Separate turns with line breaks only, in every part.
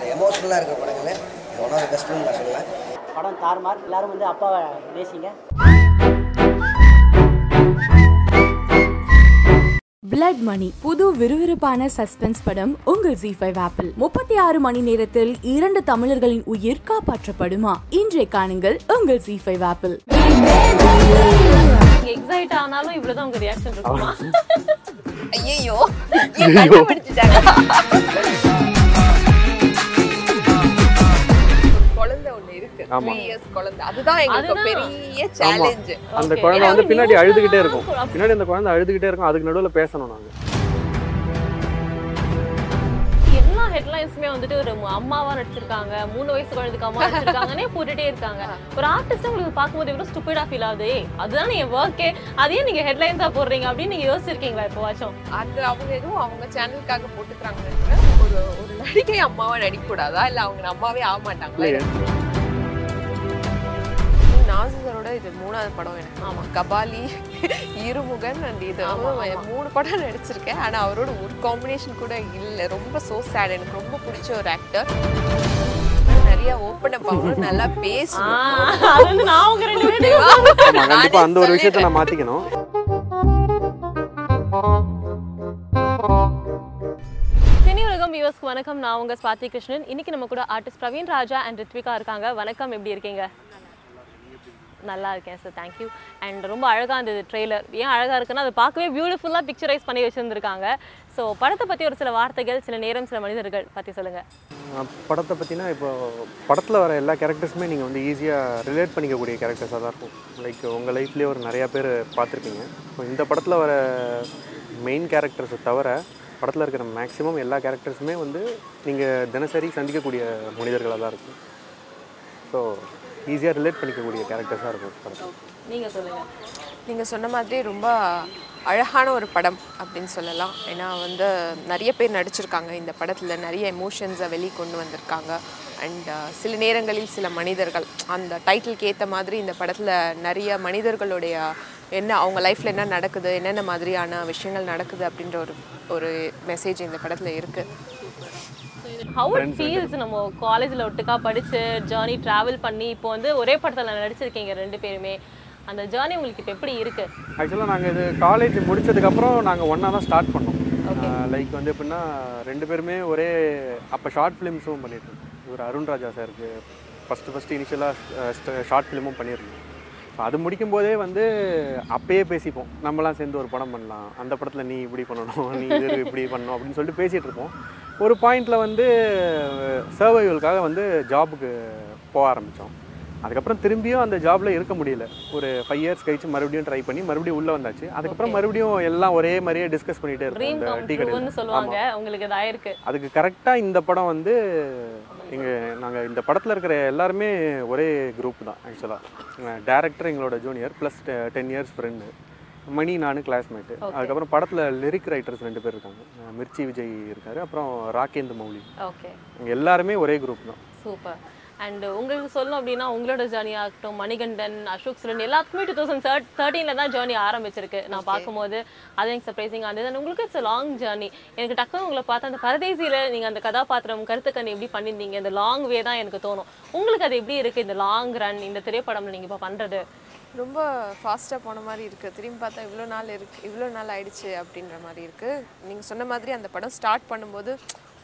எமோஷ்னலாக இருக்கிற படங்கள் ஒன் ஆஃப் பெஸ்ட் நான் சொல்லுவேன்
படம் தாறுமார் எல்லாரும் வந்து அப்பாவை நேசிங்க.
பிளட் மணி புது விறுவிறுப்பான சஸ்பென்ஸ் படம் உங்கள் ஜி ஃபைவ் ஆப்பிள் முப்பத்தி ஆறு மணி நேரத்தில் இரண்டு தமிழர்களின் உயிர் காப்பாற்றப்படுமா? இன்றைய காணுங்கள் உங்கள் ஜி ஃபைவ் ஆப்பிள்
எக்ஸைட் ஆனாலும் இவ்வளவுதான் உங்க ரியாக்ஷன் இருக்குமா?
ஐயோ
அந்த. குழந்தை வந்து பின்னாடி அழுதுகிட்டே இருக்கும். பின்னாடி அந்த குழந்தை அழுதுகிட்டே இருக்கும். அதுக்கு நடுவில் பேசணும் நாங்க.
எல்லா ஹெட்லைன்ஸுமே வந்துட்டு ஒரு அம்மாவா நடிச்சிருக்காங்க. மூணு வயசு குழந்தைக்கு அம்மா நடிச்சிருக்காங்கன்னே போட்டுட்டே இருக்காங்க. ஒரு ஆர்டிஸ்ட் உங்களுக்கு பார்க்கும்போது எவ்வளவு ஸ்டூபிடா ஃபீல் ஆகுது? அதுதான் என் ஒர்க்கே அதையே நீங்க ஹெட்லைன்ஸா போடுறீங்க அப்படின்னு நீங்க யோசிச்சிருக்கீங்களா இப்போவாச்சும்
அது அவங்க எதுவும் அவங்க சேனலுக்காக போட்டுக்கிறாங்க ஒரு ஒரு நடிகை அம்மாவா நடிக்க கூடாதா இல்ல அவங்க அம்மாவே ஆக மாட்டாங்களா இது மூணாவது படம் எனக்கு. ஆமா. கபாலி இருமுகன் அண்ட் இது மூணு படம் நடிச்சிருக்கேன். ஆனா அவரோட ஒரு காம்பினேஷன் கூட இல்ல. ரொம்ப சோ சேட் எனக்கு ரொம்ப பிடிச்ச ஒரு ஆக்டர் நிறைய ஓப்பன் அப் ஆகணும் நல்லா பேசணும்
அந்த ஒரு விஷயத்த நான் மாத்திக்கணும்.
வியூவர்ஸ்க்கு வணக்கம். நான் உங்க ஸ்வாதி கிருஷ்ணன். இன்னைக்கு நம்ம கூட ஆர்டிஸ்ட் பிரவீன் ராஜா அண்ட் ரித்விகா இருக்காங்க. வணக்கம். எப்படி இருக்கீங்க? நல்லா இருக்கேன் சார் தேங்க்யூ அண்ட் ரொம்ப அழகாக இருந்தது ட்ரெய்லர் ஏன் அழகாக இருக்குன்னா அதை பார்க்கவே பியூட்டிஃபுல்லாக பிக்சரைஸ் பண்ணி வச்சுருந்துருக்காங்க. ஸோ படத்தை பற்றி ஒரு சில வார்த்தைகள் சில நேரம் சில மனிதர்கள் பற்றி சொல்லுங்கள்
படத்தை பற்றினா இப்போ படத்தில் வர எல்லா கேரக்டர்ஸுமே நீங்கள் வந்து ஈஸியாக ரிலேட் பண்ணிக்கக்கூடிய கேரக்டர்ஸாக தான் இருக்கும். லைக் உங்கள் லைஃப்லேயே ஒரு நிறையா பேர் பார்த்துருப்பீங்க. ஸோ இந்த படத்தில் வர மெயின் கேரக்டர்ஸை தவிர படத்தில் இருக்கிற மேக்ஸிமம் எல்லா கேரக்டர்ஸுமே வந்து நீங்கள் தினசரி சந்திக்கக்கூடிய மனிதர்களாக தான் இருக்கும். ஸோ ஈஸியாக ரிலேட் பண்ணிக்கக்கூடிய கேரக்டர்ஸாக இருக்கும் படம்
நீங்கள் சொல்லுங்கள்
நீங்கள் சொன்ன மாதிரி ரொம்ப அழகான ஒரு படம் அப்படின்னு சொல்லலாம். ஏன்னா வந்து நிறைய பேர் நடிச்சிருக்காங்க இந்த படத்தில். நிறைய எமோஷன்ஸை வெளி கொண்டு வந்திருக்காங்க. அண்ட் uh, சில நேரங்களில் சில மனிதர்கள் அந்த டைட்டிலுக்கு ஏற்ற மாதிரி இந்த படத்தில் நிறைய மனிதர்களுடைய என்ன அவங்க லைஃப்பில் என்ன நடக்குது என்னென்ன மாதிரியான விஷயங்கள் நடக்குது அப்படின்ற ஒரு ஒரு மெசேஜ் இந்த படத்தில் இருக்குது
ஹவு இட் ஃபீல்ஸ் நம்ம காலேஜில் ஒட்டுக்கா படித்து ஜேர்னி ட்ராவல் பண்ணி இப்போ வந்து ஒரே படத்தில் நடிச்சிருக்கீங்க ரெண்டு பேருமே. அந்த ஜேர்னி உங்களுக்கு இப்போ எப்படி இருக்குது
ஆக்சுவலாக நாங்கள் இது காலேஜ் முடிச்சதுக்கப்புறம் நாங்கள் ஒன்றா தான் ஸ்டார்ட் பண்ணோம். லைக் வந்து எப்படின்னா ரெண்டு பேருமே ஒரே அப்போ ஷார்ட் ஃபிலிம்ஸும் பண்ணிட்டு இருந்தோம். இவர் அருண் ராஜா சாருக்கு ஃபஸ்ட்டு ஃபஸ்ட்டு இனிஷியலாக ஷார்ட் ஃபிலிமும் பண்ணியிருந்தோம். ஸோ அது முடிக்கும் போதே வந்து அப்பயே பேசிப்போம். நம்மலாம் சேர்ந்து ஒரு படம் பண்ணலாம். அந்த படத்தில் நீ இப்படி பண்ணணும் நீ இது இப்படி பண்ணணும் அப்படின்னு சொல்லிட்டு பேசிகிட்டு இருப்போம். ஒரு பாயிண்டில் வந்து சர்வைவலுக்காக வந்து ஜாபுக்கு போக ஆரம்பித்தோம் அதுக்கப்புறம் திரும்பியும் அந்த ஜாப்ல இருக்க முடியல. ஒரு ஃபைவ் இயர்ஸ் கழிச்சு மறுபடியும் ட்ரை பண்ணி மறுபடியும் உள்ள வந்தாச்சு. அதுக்கப்புறம் மறுபடியும் எல்லாம் ஒரே மாதிரியே டிஸ்கஸ் பண்ணிட்டே இருப்போம்
ட்ரீம்
இந்த
கம்
டீ கடையில்.
சொல்லுவாங்க. உங்களுக்கு
அதுக்கு கரெக்டாக இந்த படம் வந்து எங்க நாங்கள் இந்த படத்தில் இருக்கிற எல்லாருமே ஒரே குரூப் தான் ஆக்சுவலாக டேரக்டர் எங்களோட junior plus ten years friend Mani நான் கிளாஸ்மேட்டு அதுக்கப்புறம் படத்தில் லிரிக் ரைட்டர்ஸ் ரெண்டு பேர் இருக்காங்க. மிர்ச்சி விஜய் இருக்காரு அப்புறம் ராகேந்து மௌலி.
ஓகே
எல்லாருமே ஒரே குரூப் தான்.
சூப்பர் அண்ட் உங்களுக்கு சொல்லணும் அப்படின்னா உங்களோட ஜேர்னி ஆகட்டும் மணிகண்டன் அசோக் சுரன் எல்லாத்துக்குமே டூ தௌசண்ட் தேர்ட் தேர்ட்டீனில் தான் ஜேர்னி ஆரம்பிச்சிருக்கு. நான் பார்க்கும்போது அது எனக்கு சர்ப்ரைசிங்காக இருந்தது. And உங்களுக்கு இட்ஸ் லாங் ஜேர்னி எனக்கு டக்குனு உங்களை பார்த்தா அந்த பரதேசியில் நீங்கள் அந்த கதாபாத்திரம் கருத்துக்கண் எப்படி பண்ணியிருந்தீங்க? இந்த லாங் வே தான் எனக்கு தோணும். உங்களுக்கு அது எப்படி இருக்குது இந்த லாங் ரன் இந்த திரைப்படம்ல நீங்கள் இப்போ பண்ணுறது
ரொம்ப ஃபாஸ்ட்டாக போன மாதிரி இருக்குது திரும்பி பார்த்தா இவ்வளோ நாள் இருக்கு இவ்வளோ நாள் ஆயிடுச்சு அப்படின்ற மாதிரி இருக்குது நீங்கள் சொன்ன மாதிரி அந்த படம் ஸ்டார்ட் பண்ணும்போது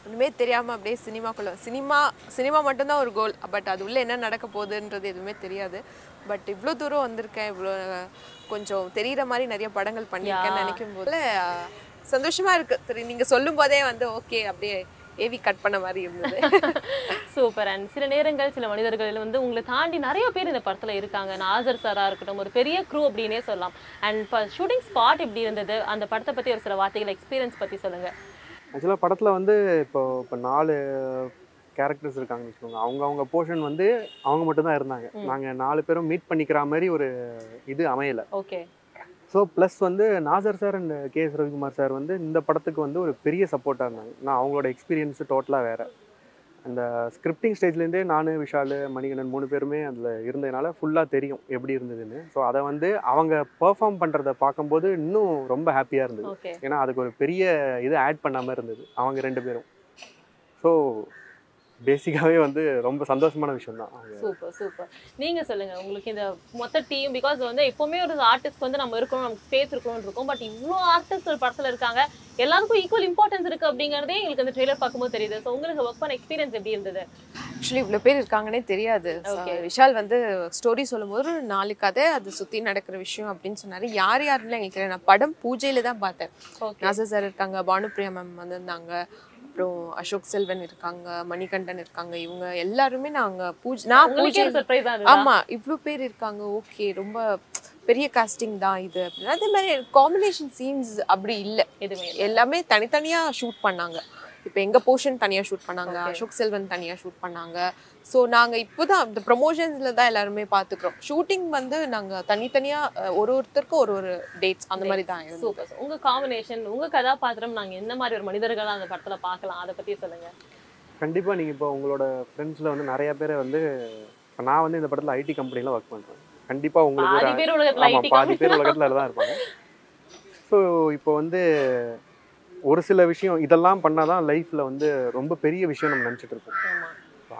ஒன்றுமே தெரியாமல் அப்படியே சினிமாக்குள்ள சினிமா சினிமா மட்டும்தான் ஒரு கோல் பட் அது உள்ளே என்ன நடக்க போகுதுன்றது எதுவுமே தெரியாது. பட் இவ்வளோ தூரம் வந்திருக்கேன் இவ்வளோ கொஞ்சம் தெரிகிற மாதிரி நிறைய படங்கள் பண்ணியிருக்கேன்னு நினைக்கும் போது சந்தோஷமாக இருக்குது சரி நீங்கள் சொல்லும் போதே வந்து ஓகே அப்படியே ஏவி கட் பண்ண மாதிரி இருந்தது.
சூப்பர் அண்ட் சில நேரங்கள் சில மனிதர்கள் வந்து உங்களை தாண்டி நிறைய பேர் இந்த படத்துல இருக்காங்க. நாசர் சாரா இருக்கட்டும் ஒரு பெரிய க்ரூ அப்படின்னே சொல்லலாம். அண்ட் இப்போ ஷூட்டிங் ஸ்பாட் எப்படி இருந்தது? அந்த படத்தை பத்தி ஒரு சில வார்த்தைகள் எக்ஸ்பீரியன்ஸ் பத்தி சொல்லுங்க.
ஆக்சுவலாக படத்தில் வந்து இப்போ இப்போ நாலு கேரக்டர்ஸ் இருக்காங்கன்னு வச்சுக்கோங்க. அவங்க அவங்க போர்ஷன் வந்து அவங்க மட்டும்தான் இருந்தாங்க. நாங்கள் நாலு பேரும் மீட் பண்ணிக்கிற மாதிரி ஒரு இது அமையலை.
ஓகே.
ஸோ ப்ளஸ் வந்து Nassar sir and K S Ravikumar sir வந்து இந்த படத்துக்கு வந்து ஒரு பெரிய சப்போர்ட்டாக இருந்தாங்க. நான் அவங்களோட எக்ஸ்பீரியன்ஸு டோட்டலாக வேறு. அந்த ஸ்கிரிப்டிங் ஸ்டேஜ்லேருந்தே நான் விஷால் மணிகண்டன் மூணு பேருமே அதில் இருந்ததுனால ஃபுல்லாக தெரியும் எப்படி இருந்ததுன்னு. ஸோ அதை வந்து அவங்க பெர்ஃபார்ம் பண்ணுறத பார்க்கும்போது இன்னும் ரொம்ப ஹாப்பியாக இருந்தது. ஏன்னா அதுக்கு ஒரு பெரிய இது ஆட் பண்ணாமல் இருந்தது அவங்க ரெண்டு பேரும். ஸோ பேசிக்காகவே வந்து ரொம்ப சந்தோஷமான விஷயம் தான்
சூப்பர் சூப்பர். நீங்க சொல்லுங்க உங்களுக்கு இந்த மொத்த டீம் பிகாஸ் வந்து எப்பவுமே ஒரு ஆர்டிஸ்ட் வந்து நம்ம இருக்கணும் நமக்கு ஸ்பேஸ் இருக்கணும்னு இருக்கும். பட் இவ்வளோ ஆர்டிஸ்ட் ஒரு படத்துல இருக்காங்க. எல்லாருக்கும் ஈக்குவல் இம்பார்ட்டன்ஸ் இருக்கு அப்படிங்கறதே எங்களுக்கு அந்த ட்ரெய்லர் பார்க்கும்போது தெரியுது. ஸோ உங்களுக்கு ஒர்க் பண்ண எக்ஸ்பீரியன்ஸ் எப்படி இருந்தது?
ஆக்சுவலி இவ்வளோ பேர் இருக்காங்கன்னே தெரியாது.
Okay.
விஷால் வந்து ஸ்டோரி சொல்லும்போது நாலு கதை அது சுற்றி நடக்கிற விஷயம் அப்படின்னு சொன்னாரு. யார் யாருன்னு எங்களுக்கு நான் படம் பூஜையில தான் பார்த்தேன்.
Okay.
நாசர் சார் இருக்காங்க பானுப்ரியா மேம் வந்திருந்தாங்க. அப்புறம் அசோக் செல்வன் இருக்காங்க மணிகண்டன் இருக்காங்க இவங்க எல்லாருமே நாங்க பூஜை நான் பூஜை ஆமா இவ்ளோ பேர் இருக்காங்க ஓகே ரொம்ப பெரிய காஸ்டிங் தான் இது அப்படின்னு அதே மாதிரி காம்பினேஷன் சீன்ஸ் அப்படி இல்ல.
எதுவுமே
எல்லாமே தனித்தனியா ஷூட் பண்ணாங்க. இப்போ எங்க போர்ஷன் தனியா ஷூட் பண்ணாங்க அசோக் செல்வன் தனியா ஷூட் பண்ணாங்க. ஸோ நாங்க இப்போதான் இந்த ப்ரொமோஷன்ஸ்ல தான் எல்லாருமே பாத்துக்கிறோம். ஷூட்டிங் வந்து நாங்க தனித்தனியா அஹ், ஒரு ஒருத்தருக்கும் ஒரு ஒரு டேட்ஸ் அந்த மாதிரி தான்
சூப்பர் உங்க காம்பினேஷன் உங்க கதாபாத்திரம் நாங்க எந்த மாதிரி ஒரு மனிதர்களா அந்த படத்துல பார்க்கலாம்? அதை பத்தி சொல்லுங்க.
கண்டிப்பாக நீங்கள் இப்போ உங்களோட ஃப்ரெண்ட்ஸில் வந்து நிறைய பேரை வந்து இப்போ நான் வந்து இந்த படத்தில் ஐடி கம்பெனியில் ஒர்க் பண்ணுறேன் கண்டிப்பாக உங்களுக்கு ஆமாம் பாதி பேர் உலகத்தில் தான் இருப்பாங்க. ஸோ இப்போ வந்து ஒரு சில விஷயம் இதெல்லாம் பண்ணால் தான் லைஃப்பில் வந்து ரொம்ப பெரிய விஷயம் நம்ம நினச்சிட்டு இருக்கோம்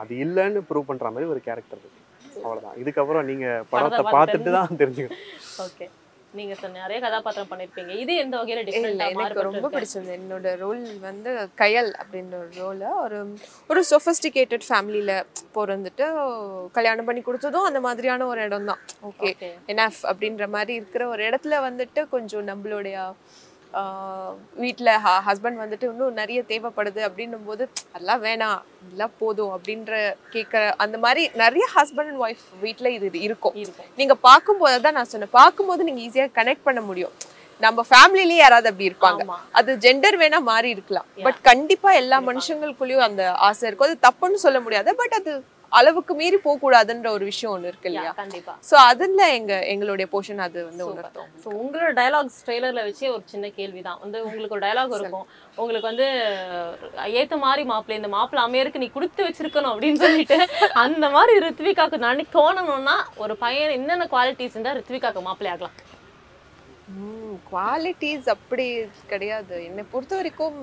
அது இல்லைன்னு ப்ரூவ் பண்ணுற மாதிரி ஒரு கேரக்டர் இருக்கு அவ்வளோதான் இதுக்கப்புறம் நீங்கள்
படத்தை
படத்தை பார்த்துட்டு தான் தெரிஞ்சுக்கணும்.
ஓகே. நீங்க சொன்ன நிறைய கதாபாத்திரம் பண்ணிருப்பீங்க. இது எந்த வகையில டிஃபரெண்டா
எனக்கு ரொம்ப பிடிச்சது. என்னோட ரோல் வந்து கயல் அப்படின்ற ஒரு ரோல ஒரு ஒரு சொஃபஸ்டிகேட்டட் ஃபேமிலியில பிறந்துட்டு கல்யாணம் பண்ணி கொடுத்ததும் அந்த மாதிரியான ஒரு இடம் தான் ஓகே.
Okay.
என்எஃப் அப்படின்ற மாதிரி இருக்கிற ஒரு இடத்துல வந்துட்டு கொஞ்சம் நம்மளுடைய வீட்டில் ஹஸ்பண்ட் வந்துட்டு இன்னும் நிறைய தேவைப்படுது அப்படின்னும் போது அதெல்லாம் வேணாம் இதெல்லாம் போதும் அப்படின்ற கேட்குற அந்த மாதிரி நிறைய ஹஸ்பண்ட் அண்ட் ஒய்ஃப் வீட்டில் இது இருக்கும்.
இருக்கும்.
நீங்க பார்க்கும்போது தான் நான் சொன்னேன் பார்க்கும்போது நீங்க ஈஸியா கனெக்ட் பண்ண முடியும். நம்ம ஃபேமிலிலயே யாராவது அப்படி இருப்பாங்க. அது ஜெண்டர் வேணா மாறி இருக்கலாம். பட் கண்டிப்பா எல்லா மனுஷங்களுக்குள்ளயும் அந்த ஆசை இருக்கும். அது தப்புன்னு சொல்ல முடியாது பட் அது அளவுக்கு மீறி போக கூடாதுன்ற ஒரு விஷயம் ஒண்ணு இருக்கு இல்லையா?
கண்டிப்பா.
சோ அதுல எங்க எங்களுடைய போர்ஷன் அது வந்து உணர்த்தும்.
ஸோ உங்களோட டயலாக்ஸ் ட்ரெய்லர்ல வச்சு ஒரு சின்ன கேள்விதான். வந்து உங்களுக்கு ஒரு டயலாக் இருக்கும். உங்களுக்கு வந்து ஏத்த மாதிரி மாப்பிள்ளை இந்த மாப்பிள்ளை அமையருக்கு நீ கொடுத்து வச்சிருக்கணும் அப்படின்னு சொல்லிட்டு அந்த மாதிரி ரித்விகாக்கு நாளைக்கு தோணணும்னா ஒரு பையன் என்னென்ன குவாலிட்டிஸ் இருந்தா ரித்விகாக்கு மாப்பிள்ளை ஆகலாம்.
குவாலிட்டிஸ் அப்படி கிடையாது. என்னை பொறுத்த வரைக்கும்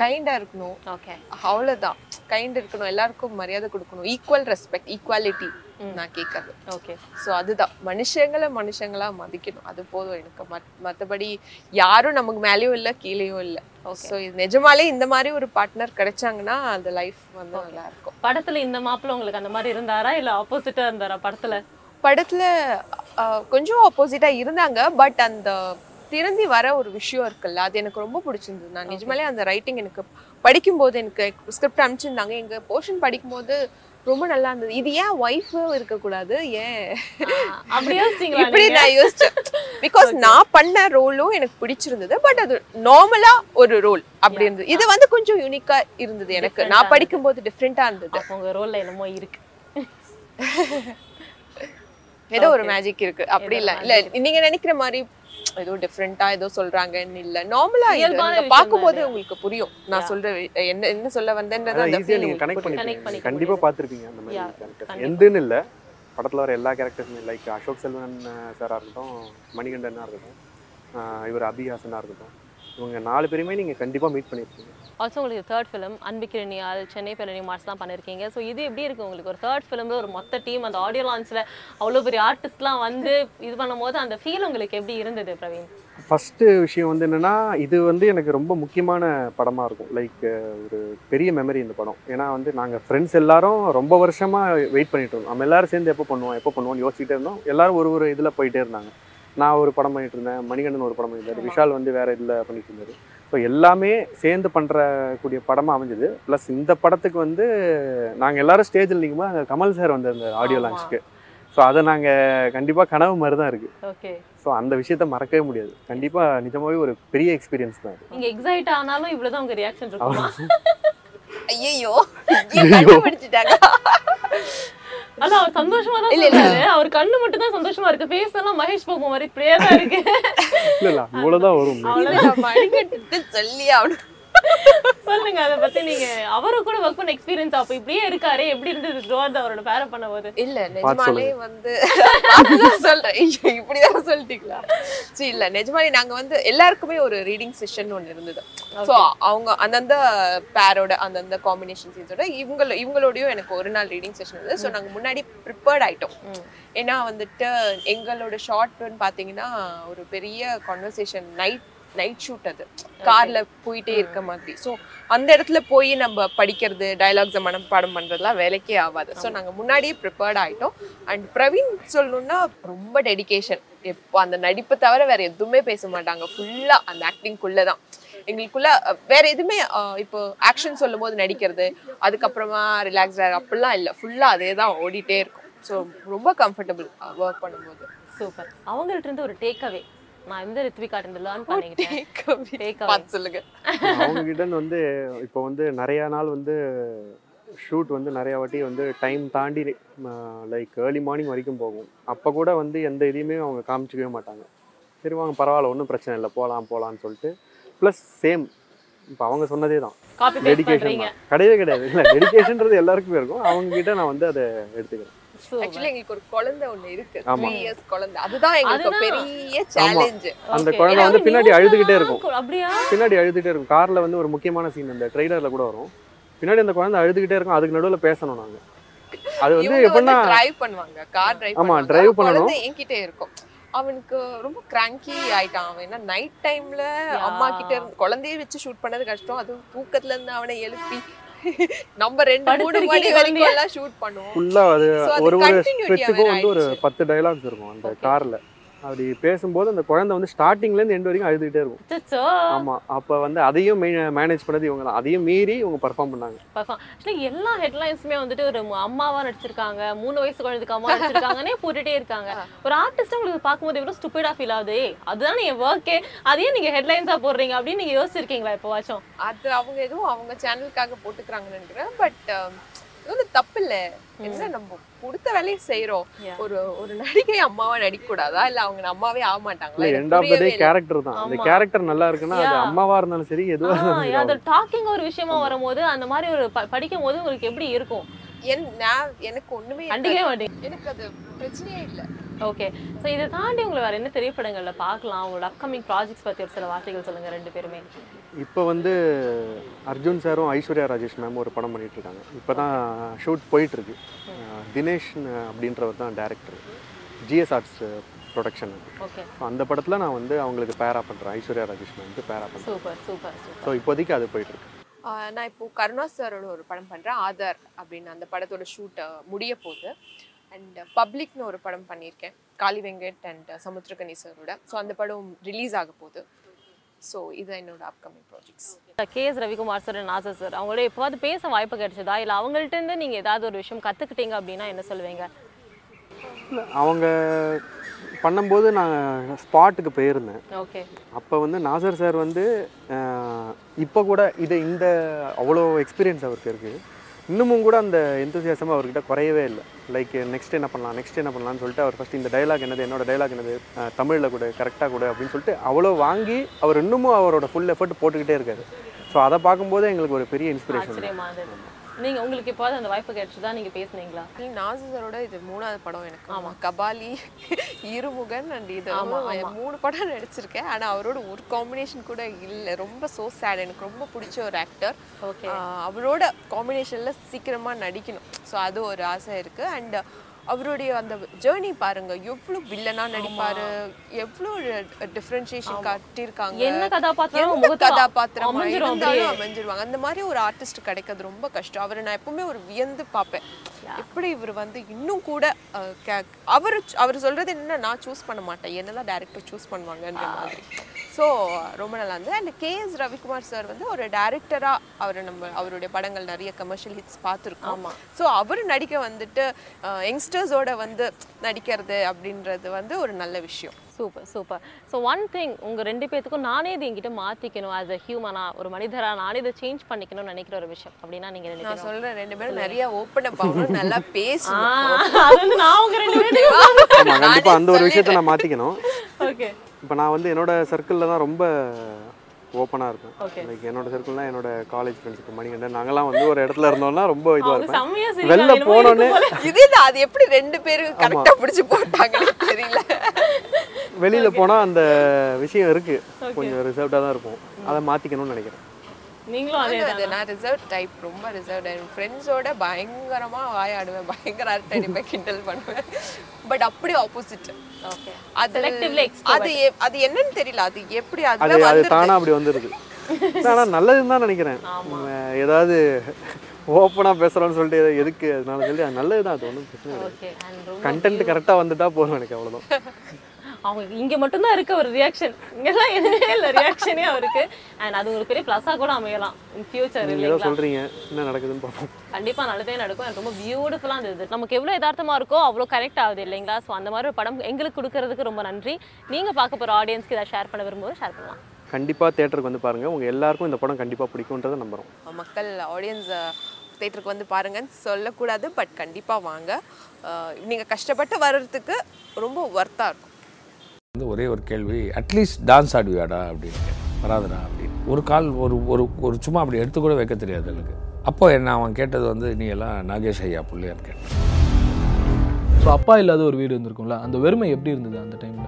கைண்டா இருக்கணும்.
ஓகே
அவ்வளவுதான். கைண்ட் இருக்கணும். எல்லாருக்கும் மரியாதை கொடுக்கணும். ஈக்குவல் ரெஸ்பெக்ட் ஈக்குவாலிட்டி நான் கேட்கறது.
ஓகே
ஸோ அதுதான். மனுஷங்களை மனுஷங்களா மதிக்கணும். அது போதும் எனக்கு. மத்தபடி யாரும் நமக்கு மேலேயும் இல்லை கீழேயும் இல்லை. ஸோ இது நிஜமாலே இந்த மாதிரி ஒரு பார்ட்னர் கிடைச்சாங்கன்னா அந்த லைஃப் வந்து நல்லா இருக்கும்
படத்துல இந்த மாப்பிள்ளை உங்களுக்கு அந்த மாதிரி இருந்தாரா? இல்ல ஆப்போசிட்டா இருந்தாரா படத்துல?
படத்துல கொஞ்சம் ஆப்போசிட்டா இருந்தாங்க. பட் அந்த திருந்தி வர ஒரு விஷயம் இருக்குல்ல அது எனக்கு ரொம்ப பிடிச்சிருந்தது. நான் நிஜமாலே அந்த ரைட்டிங் எனக்கு படிக்கும்போது எனக்கு ஸ்கிரிப்ட் அனுப்பிச்சிருந்தாங்க. எங்க போர்ஷன் படிக்கும்போது ரொம்ப நல்லா இருந்தது. இது ஏன் ஒய்ஃபும் இருக்கக்கூடாது? ஏன்?
அப்படி
இப்படி? நான் யோசிச்சேன். பிகாஸ் நான் பண்ண ரோலும் எனக்கு பிடிச்சிருந்தது. பட் அது நார்மலா ஒரு ரோல் அப்படி இருந்தது. இது வந்து கொஞ்சம் யூனிக்கா இருந்தது எனக்கு. நான் படிக்கும்போது டிஃப்ரெண்டா இருந்தது.
உங்க ரோல்ல என்னமோ இருக்கு.
ஏதோ ஒரு மேஜிக் இருக்கு. அப்படி இல்ல. இல்ல நீங்க நினைக்கிற மாதிரி ஏதோ டிஃப்ரெண்டா ஏதோ சொல்றாங்கன்னு இல்ல. நார்மலா
தானே.
உங்களுக்கு புரியும். நான் சொல்ற என்ன என்ன சொல்ல வந்தேன்றது அந்த
நீங்கள் கனெக்ட் கண்டிப்பாக
முடியுது.
பார்த்துருப்பீங்க அந்த மாதிரி
கண்டிப்பா.
எந்துன்னு இல்லை. படத்தில் வர எல்லா கேரக்டர்ஸுமே லைக் அசோக் செல்வன் சாராக இருக்கட்டும் மணிகண்டனாக இருக்கட்டும் ஆஹ் இவர் அபிஹாசனாக இருக்கட்டும் இவங்க நாலு பேருமே நீங்கள் கண்டிப்பாக மீட் பண்ணியிருப்பீங்க
ஆல்சோ உங்களுக்கு தேர்ட் ஃபிலிம் அன்பிக்கிரணியால் சென்னை பெரணி மார்ஸ்லாம் பண்ணியிருக்கீங்க ஸோ இது எப்படி இருக்கு உங்களுக்கு? ஒரு தேர்ட் ஃபிலிமில் ஒரு மொத்த டீம் அந்த ஆடியோ லான்ச்சில் அவ்வளோ பெரிய ஆர்டிஸ்ட்லாம் வந்து இது பண்ணும்போது அந்த ஃபீல் உங்களுக்கு எப்படி இருந்தது பிரவீன்?
ஃபஸ்ட்டு விஷயம் வந்து என்னென்னா இது வந்து எனக்கு ரொம்ப முக்கியமான படமாக இருக்கும். லைக் ஒரு பெரிய மெமரி இந்த படம். ஏன்னா வந்து நாங்கள் ஃப்ரெண்ட்ஸ் எல்லாரும் ரொம்ப வருஷமாக வெயிட் பண்ணிட்டு இருந்தோம். நம்ம எல்லாரும் சேர்ந்து எப்போ பண்ணுவோம் எப்போ பண்ணுவோம்னு யோசிச்சுட்டே இருந்தோம். எல்லாரும் ஒரு ஒரு இதில் போயிட்டே இருந்தாங்க. நான் ஒரு படம் பண்ணிட்டு இருந்தேன் மணிகண்டன் ஒரு படம் பண்ணியிருந்தாரு விஷால் வந்து வேற இதில் பண்ணிட்டு இருந்தாரு. ஸோ எல்லாமே சேர்ந்து பண்ணுற கூடிய படமாக அமைஞ்சது. ப்ளஸ் இந்த படத்துக்கு வந்து நாங்கள் எல்லாரும் ஸ்டேஜில் நிற்கும்போது அங்கே கமல் சார் வந்திருந்தார் ஆடியோ. லான்ச்சுக்கு ஸோ அதை நாங்கள் கண்டிப்பாக கனவு மாதிரி தான் இருக்குது
ஓகே
ஸோ அந்த விஷயத்த மறக்கவே முடியாது. கண்டிப்பாக நிஜமாவே ஒரு பெரிய எக்ஸ்பீரியன்ஸ் தான் அது.
நீங்க எக்ஸைட் ஆனாலும் இவ்வளவுதான் உங்க ரியாக்ஷன் இருக்குமா?
ஐயையோ. ஐயோ, கண்டுபிடிச்சிட்டாங்க.
ஆனா அவர் சந்தோஷமா தான்
இல்ல, இல்ல.
சொல்றாரு. அவர் கண்ணு மட்டும் தான் சந்தோஷமா இருக்கு. ஃபேஸ் எல்லாம் மகேஷ் பாபு மாதிரி இப்படியே தான் இருக்கு.
இல்லை இல்லை இவ்வளோதான் வரும்.
அவ்வளவுதான்
சொல்லி அவனு
சொல்லுங்க அதை பத்தி நீங்க. அவரு கூட ஒர்க் பண்ண எக்ஸ்பீரியன்ஸ் அப்ப இப்படியே இருக்காரு எப்படி இருந்தது த்ரோட் அவரோட பேர பண்ண போது?
இல்ல நிஜமாலே வந்து அதுதான் சொல்றேன். இப்படிதான் சொல்லிட்டீங்களா? சரி இல்ல நிஜமாலே நாங்க வந்து எல்லாருக்குமே ஒரு ரீடிங் செஷன் ஒண்ணு இருந்தது. சோ அவங்க அந்தந்த பேரோட அந்தந்த காம்பினேஷன் சீன்ஸோட இவங்கள இவங்களோடயும் எனக்கு ஒரு நாள் ரீடிங் செஷன் இருந்தது. ஸோ நாங்க முன்னாடி ப்ரிப்பேர்ட் ஆயிட்டோம். ஏன்னா வந்துட்டு எங்களோட ஷார்ட்னு பாத்தீங்கன்னா ஒரு பெரிய கான்வர்சேஷன் நைட் நைட் ஷூட் அது. கார்ல போயிட்டே இருக்க மாதிரி. ஸோ அந்த இடத்துல போய் நம்ம படிக்கிறது டயலாக்ஸை மனப்பாடம் பண்றதுலாம் வேலைக்கே ஆகாது. ஸோ நாங்க முன்னாடியே ப்ரிப்பேர்ட் ஆயிட்டோம். அண்ட் பிரவீன் சொல்லணும்னா ரொம்ப டெடிகேஷன் எப்போ அந்த நடிப்பு தவிர வேற எதுவுமே பேச மாட்டாங்க. ஃபுல்லா அந்த ஆக்டிங்குள்ள தான் எங்களுக்குள்ள வேற எதுவுமே இப்போ ஆக்ஷன் சொல்லும் போது நடிக்கிறது அதுக்கப்புறமா ரிலாக்ஸ் அப்படிலாம் இல்லை. ஃபுல்லா அதே தான் ஓடிட்டே இருக்கும். ஸோ ரொம்ப கம்ஃபர்டபுள் ஒர்க் பண்ணும்போது.
சூப்பர் அவங்கள்ட்ட இருந்து ஒரு டேக் அவே நான் இந்த ரித்விகா இருந்து லேர்ன் பண்ணிக்கிட்டேன்.
சொல்லுங்க.
அவங்க கிட்ட வந்து இப்போ வந்து நிறையா நாள் வந்து ஷூட் வந்து நிறையா வாட்டி வந்து டைம் தாண்டி லைக் ஏர்லி மார்னிங் வரைக்கும் போகும். அப்போ கூட வந்து எந்த இதையுமே அவங்க காமிச்சிக்கவே மாட்டாங்க. சரி வாங்க பரவாயில்ல ஒன்றும் பிரச்சனை இல்லை போகலாம் போகலான்னு சொல்லிட்டு. ப்ளஸ் சேம் இப்போ அவங்க சொன்னதே தான். தான். கிடையவே கிடையாது. இல்லை டெடிகேஷன்றது எல்லாருக்குமே இருக்கும். அவங்க கிட்ட நான் வந்து அதை எடுத்துக்கிறேன்.
ஆக்சுவலி எங்களுக்கு ஒரு குழந்தை ஒண்ணு இருக்கு.
ஆமா.
த்ரீ இயர்ஸ் குழந்தை. அதுதான் எங்களுக்கு. பெரிய சேலஞ்ச்
அந்த. குழந்தை வந்து பின்னாடி அழுதுகிட்டே
எல்லாம்
இருக்கும்.
அப்படியா?
பின்னாடி அழுதுகிட்டே இருக்கும். கார்ல வந்து ஒரு முக்கியமான சீன் அந்த ட்ரெய்லர்ல கூட வரும். பின்னாடி அந்த குழந்தை அழுதுகிட்டே இருக்கும். அதுக்கு நடுவுல பேசணும் நாங்க. அது வந்து எப்படின்னா
டிரைவ் பண்ணுவாங்க. கார் டிரைவ்
ஆமா, drive பண்ணணும்.
என்கிட்ட இருக்கும். அவனுக்கு ரொம்ப கிராங்கி ஆயிட்டான் அவன். ஏன்னா நைட் டைம்ல அம்மா கிட்ட இருந்து குழந்தைய வச்சு ஷூட் பண்ணது கஷ்டம். அதுவும் தூக்கத்துல இருந்து அவனை எழுப்பி நம்ம ரெண்டு மூணு மணி வரைக்கும் எல்லாம் ஷூட் பண்ணுவோம்.
ஃபுல்லா அது ஒரு ஒரு ஸ்ட்ரெச்சுக்கும் வந்து ஒரு. பத்து டைலாக்ஸ் இருக்கும் அந்த கார்ல அப்படி பேசும்போது அந்த குழந்தை வந்து ஸ்டார்டிங்ல இருந்து எண்ட் வரைக்கும் அழுதுகிட்டே இருக்கும்.
அச்சச்சோ.
ஆமா அப்ப வந்து அதையும் மேனேஜ் பண்ணது இவங்க தான். அதையும் மீறி இவங்க பர்ஃபார்ம் பண்ணாங்க.
ஆக்சுவலி எல்லா ஹெட்லைன்ஸுமே வந்துட்டு ஒரு மு- அம்மாவா நடிச்சிருக்காங்க. மூணு வயசு குழந்தைக்கு அம்மா நடிச்சிருக்காங்கன்னே போட்டுட்டே இருக்காங்க. ஒரு ஆர்டிஸ்ட் உங்களுக்கு பார்க்கும்போது எவ்வளவு ஸ்டூபிடா ஃபீல் ஆகுது? அதுதான் என் ஒர்க்கே அதையே நீங்க ஹெட்லைன்ஸா போடுறீங்க அப்படின்னு நீங்க யோசிச்சிருக்கீங்களா இப்போ வாச்சும்
அது அவங்க எதுவும் அவங்க சேனலுக்காக போட்டுக்கிறாங்கன்னு நினைக்கிறேன். பட் வந்து தப்பு இல்ல என்ன நம்ம கொடுத்த வேலையை செய்யறோம். ஒரு ஒரு நடிகை அம்மாவா நடிக்க கூடாதா இல்ல அவங்க அம்மாவே ஆக எனக்கு
end of the day. Character தான் அந்த. கேரக்டர் நல்லா இருக்குன்னா அது. அம்மாவா இருந்தாலும் சரி எதுவா இருந்தாலும்
அந்த டாக்கிங் ஒரு விஷயமா வரும்போது அந்த மாதிரி ஒரு ப- படிக்கும் போது உங்களுக்கு எப்படி இருக்கும்
என் நான் எனக்கு ஒண்ணுமே
கண்டிக்கவே
இருக்காது.
மாட்டீங்க
எனக்கு அது பிரச்சனையே இல்ல
ஓகே ஸோ இதை தாண்டி உங்களை வேற என்ன திரைப்படங்கள்ல பார்க்கலாம்? உங்களோட அப்கமிங் ப்ராஜெக்ட்ஸ் பத்தி ஒரு சில வார்த்தைகள் சொல்லுங்க ரெண்டு பேருமே.
இப்போ வந்து அர்ஜுன் சாரும் ஐஸ்வர்யா ராஜேஷ் மேம் ஒரு படம் பண்ணிட்டு இருக்காங்க. இப்போ தான் ஷூட் போயிட்டு இருக்கு அஹ் தினேஷ் அப்படின்றவர் தான் director GS arts production
okay
so அந்த படத்தில் நான் வந்து அவங்களுக்கு பேரா பண்ணுறேன் ஐஸ்வர்யா ராஜேஷ் மேம்க்கு பேரா பண்ணுறேன்
சூப்பர் சூப்பர் சூப்பர்
ஸோ இப்போதைக்கு அது போயிட்டு இருக்கு
ஆஹ் நான் இப்போ கருணா சாரோட ஒரு படம் பண்றேன். ஆதார் அப்படின்னு அந்த படத்தோட ஷூட் முடிய போகுது. அண்ட் பப்ளிக்னு ஒரு படம் பண்ணியிருக்கேன். காளி வெங்கட் அண்ட் சமுத்திரகனி சாரோட. ஸோ அந்த படம் ரிலீஸ் ஆக போகுது. ஸோ இது என்னோட upcoming projects
K S Ravikumar sir Nassar sir அவங்களோட எப்போது பேச வாய்ப்பு கிடைச்சதா? இல்லை அவங்கள்ட்ட இருந்து நீங்க ஏதாவது ஒரு விஷயம் கத்துக்கிட்டீங்க அப்படின்னா என்ன சொல்லுவீங்க?
அவங்க பண்ணும்போது நான் ஸ்பாட்டுக்கு போயிருந்தேன்.
ஓகே.
அப்போ வந்து நாசர் சார் வந்து இப்போ கூட இது இந்த அவ்வளோ எக்ஸ்பீரியன்ஸ் அவருக்கு இருக்குது இன்னமும் கூட அந்த எந்தூசியாசம் அவர்கிட்ட குறையவே இல்லை. லைக் நெக்ஸ்ட் என்ன பண்ணலாம் நெக்ஸ்ட் என்ன பண்ணலாம்னு சொல்லிட்டு அவர் ஃபஸ்ட் இந்த டைலாக் என்னது என்னோட டைலாக் என்னது தமிழில் கூட கரெக்டாக கூட அப்படின்னு சொல்லிட்டு அவ்வளோ வாங்கி அவர் இன்னமும் அவரோட ஃபுல் எஃபர்ட் போட்டுக்கிட்டே இருக்காரு. ஸோ அதை பார்க்கும்போது எங்களுக்கு ஒரு பெரிய இன்ஸ்பிரேஷன்
ஆச்சரியமா இருந்தது நீங்க உங்களுக்கு எப்போது அந்த வாய்ப்பு கிடைச்சதா? நீங்க பேசுனீங்களா?
நாசரோட இது மூணாவது படம் எனக்கு. ஆமா. கபாலி இருமுகன் அண்ட் இது
ஆமா,
வந்து மூணு படம் நடிச்சிருக்கேன். ஆனா அவரோட ஒரு காம்பினேஷன் கூட இல்ல. ரொம்ப சோ சேட் எனக்கு ரொம்ப பிடிச்ச ஒரு ஆக்டர்
ஓகே
அவரோட காம்பினேஷன்ல சீக்கிரமா நடிக்கணும். ஸோ அது ஒரு ஆசை இருக்கு. அண்ட் அவருடைய அந்த ஜேர்னி பாருங்க எவ்வளவு வில்லனா நடிப்பாரு எவ்வளவு டிஃபரன்ஷியேஷன் காட்டியிருக்காங்க.
என்ன கதாபாத்திரம்?
கதாபாத்திரமா இருந்தாலும் அமைஞ்சிருவாங்க. அந்த மாதிரி ஒரு ஆர்டிஸ்ட் கிடைக்கிறது ரொம்ப கஷ்டம். அவரை நான் எப்பவுமே ஒரு வியந்து பார்ப்பேன். எப்படி இவர் வந்து இன்னும் கூட அவரு அவர் சொல்றது என்ன நான் சூஸ் பண்ண மாட்டேன். என்னதான் டேரக்டர் சூஸ் பண்ணுவாங்கன்ற மாதிரி. ஸோ ரொம்ப நல்லா இருந்தது. And K S Ravikumar sir வந்து ஒரு டேரக்டரா அவர் நம்ம அவருடைய படங்கள் நிறைய கமர்ஷியல் ஹிட்ஸ் பார்த்துருக்கோம். ஸோ அவர் நடிக்க வந்துட்டு யங்ஸ்டர்ஸோட வந்து நடிக்கிறது அப்படின்றது வந்து ஒரு நல்ல விஷயம்.
Super super so one thing உங்க ரெண்டு பேத்துக்கும் நானே இது என்கிட்ட மாத்திக்கணும். ஆஸ் அ ஹியூமனா ஒரு மனிதரா நானே இதை சேஞ்ச் பண்ணிக்கணும்னு நினைக்கிற ஒரு விஷயம். அப்படின்னா நீங்க ரெண்டு
நான் சொல்றேன் ரெண்டு பேரும் நிறைய ஓப்பன் அப் ஆகணும் நல்லா பேசணும்.
அது வந்து நான் உங்க ரெண்டு பேரும்
அந்த ஒரு விஷயத்த நான் மாற்றிக்கணும்
ஓகே
இப்போ நான் வந்து என்னோட சர்க்கிளில் தான் ரொம்ப ஓப்பனாக. இருக்கும் லைக் என்னோட சர்க்கிள்லாம் என்னோட காலேஜ் ஃப்ரெண்ட்ஸுக்கு மணிகண்டன். நாங்கெல்லாம் வந்து ஒரு இடத்துல இருந்தோம்னா ரொம்ப இதுவாக இருப்பேன்.
செம்மையா
வெளில போனோன்னே.
இது அது எப்படி ரெண்டு பேரும் கரெக்டா பிடிச்சு போட்டாங்கன்னு தெரியல.
வெளியில் போனால் அந்த விஷயம் இருக்குது கொஞ்சம் ரிசர்வ்டாக தான் இருக்கும். அதை மாற்றிக்கணும்னு நினைக்கிறேன்.
நீங்களும் அதே
அது நான் ரிசர்வ் டைப் ரொம்ப ரிசர்வ் என் ஃப்ரெண்ட்ஸோட பயங்கரமா வாயாடுவேன் பயங்கர அரட்டை அடிப்பேன் கிண்டல் பண்ணுவேன். பட் அப்படி ஆப்போசிட்
ஓகே
அது அது அது என்னன்னு தெரியல. அது எப்படி
அது அது
வந்துருது?
தானாக அப்படி வந்துடுது ஆனால் நல்லதுன்னு தான் நினைக்கிறேன். ஏதாவது ஓப்பனாக பேசுகிறோன்னு சொல்லிட்டு எது- எதுக்கு அதனால சொல்லி அது நல்லது தான் அது ஒன்றும் பிரச்சனை
ரொம்ப
கண்டென்ட் கரெக்டாக வந்துட்டா போதும் எனக்கு அவ்வளோதான்
அவங்க இங்க மட்டும்தான் இருக்க ஒரு ரியாக்ஷன் இங்கெல்லாம் எதுவுமே இல்லை ரியாக்ஷனே அவருக்கு. அண்ட் அது ஒரு பெரிய ப்ளஸ்ஸாக கூட அமையலாம் இன் ஃபியூச்சர்
நீங்கள்
இல்லைங்களா?
சொல்கிறீங்க என்ன நடக்குதுன்னு பார்ப்போம்.
கண்டிப்பா நல்லதே நடக்கும். எனக்கு ரொம்ப பியூட்டிஃபுல்லாக இருந்தது. நமக்கு எவ்வளோ யதார்த்தமா இருக்கோ அவ்வளோ கரெக்ட் ஆகுது இல்லைங்களா? ஸோ அந்த மாதிரி ஒரு படம் எங்களுக்கு கொடுக்கறதுக்கு ரொம்ப நன்றி. நீங்க பார்க்க போற ஆடியன்ஸ்க்கு இதை ஷேர் பண்ண விரும்பும்போது ஷேர் பண்ணலாம்.
கண்டிப்பாக தேட்டருக்கு வந்து பாருங்கள் உங்கள் எல்லாருக்கும் இந்த படம் கண்டிப்பாக பிடிக்குன்றதை நம்புகிறோம்
மக்கள் ஆடியன்ஸ் தேட்டருக்கு வந்து பாருங்கன்னு சொல்லக்கூடாது பட் கண்டிப்பா வாங்க. அஹ், நீங்க கஷ்டப்பட்டு வர்றதுக்கு ரொம்ப ஒர்த்தா இருக்கும்.
வந்து ஒரே ஒரு கேள்வி அட்லீஸ்ட் டான்ஸ் ஆடுவியாடா? அப்படின்னு வராதுடா அப்படின்னு. ஒரு கால் ஒரு ஒரு ஒரு சும்மா அப்படி எடுத்து கூட வைக்க தெரியாது எனக்கு. அப்போ என்ன அவன் கேட்டது வந்து நீ எல்லாம் நாகேஷ் ஐயா பிள்ளையான்னு கேட்டேன்.
ஸோ அப்பா இல்லாத ஒரு வீடு இருந்திருக்கும்ல அந்த வெறுமை எப்படி இருந்தது அந்த டைம்ல